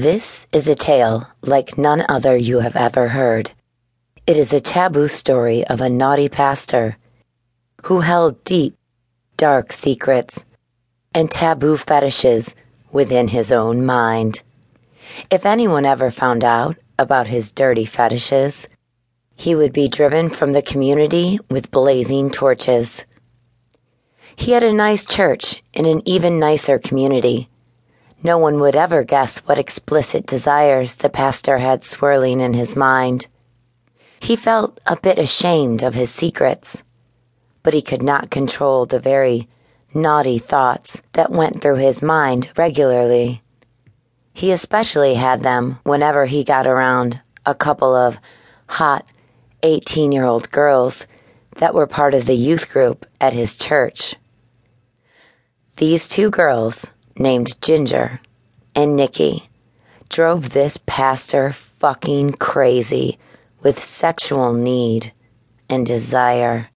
This is a tale like none other you have ever heard. It is a taboo story of a naughty pastor who held deep, dark secrets and taboo fetishes within his own mind. If anyone ever found out about his dirty fetishes, he would be driven from the community with blazing torches. He had a nice church in an even nicer community no one would ever guess what explicit desires the pastor had swirling in his mind. He felt a bit ashamed of his secrets, but he could not control the very naughty thoughts that went through his mind regularly. He especially had them whenever he got around a couple of hot 18 year old girls that were part of the youth group at his church. These two girls named Ginger and Nikki drove this pastor fucking crazy with sexual need and desire.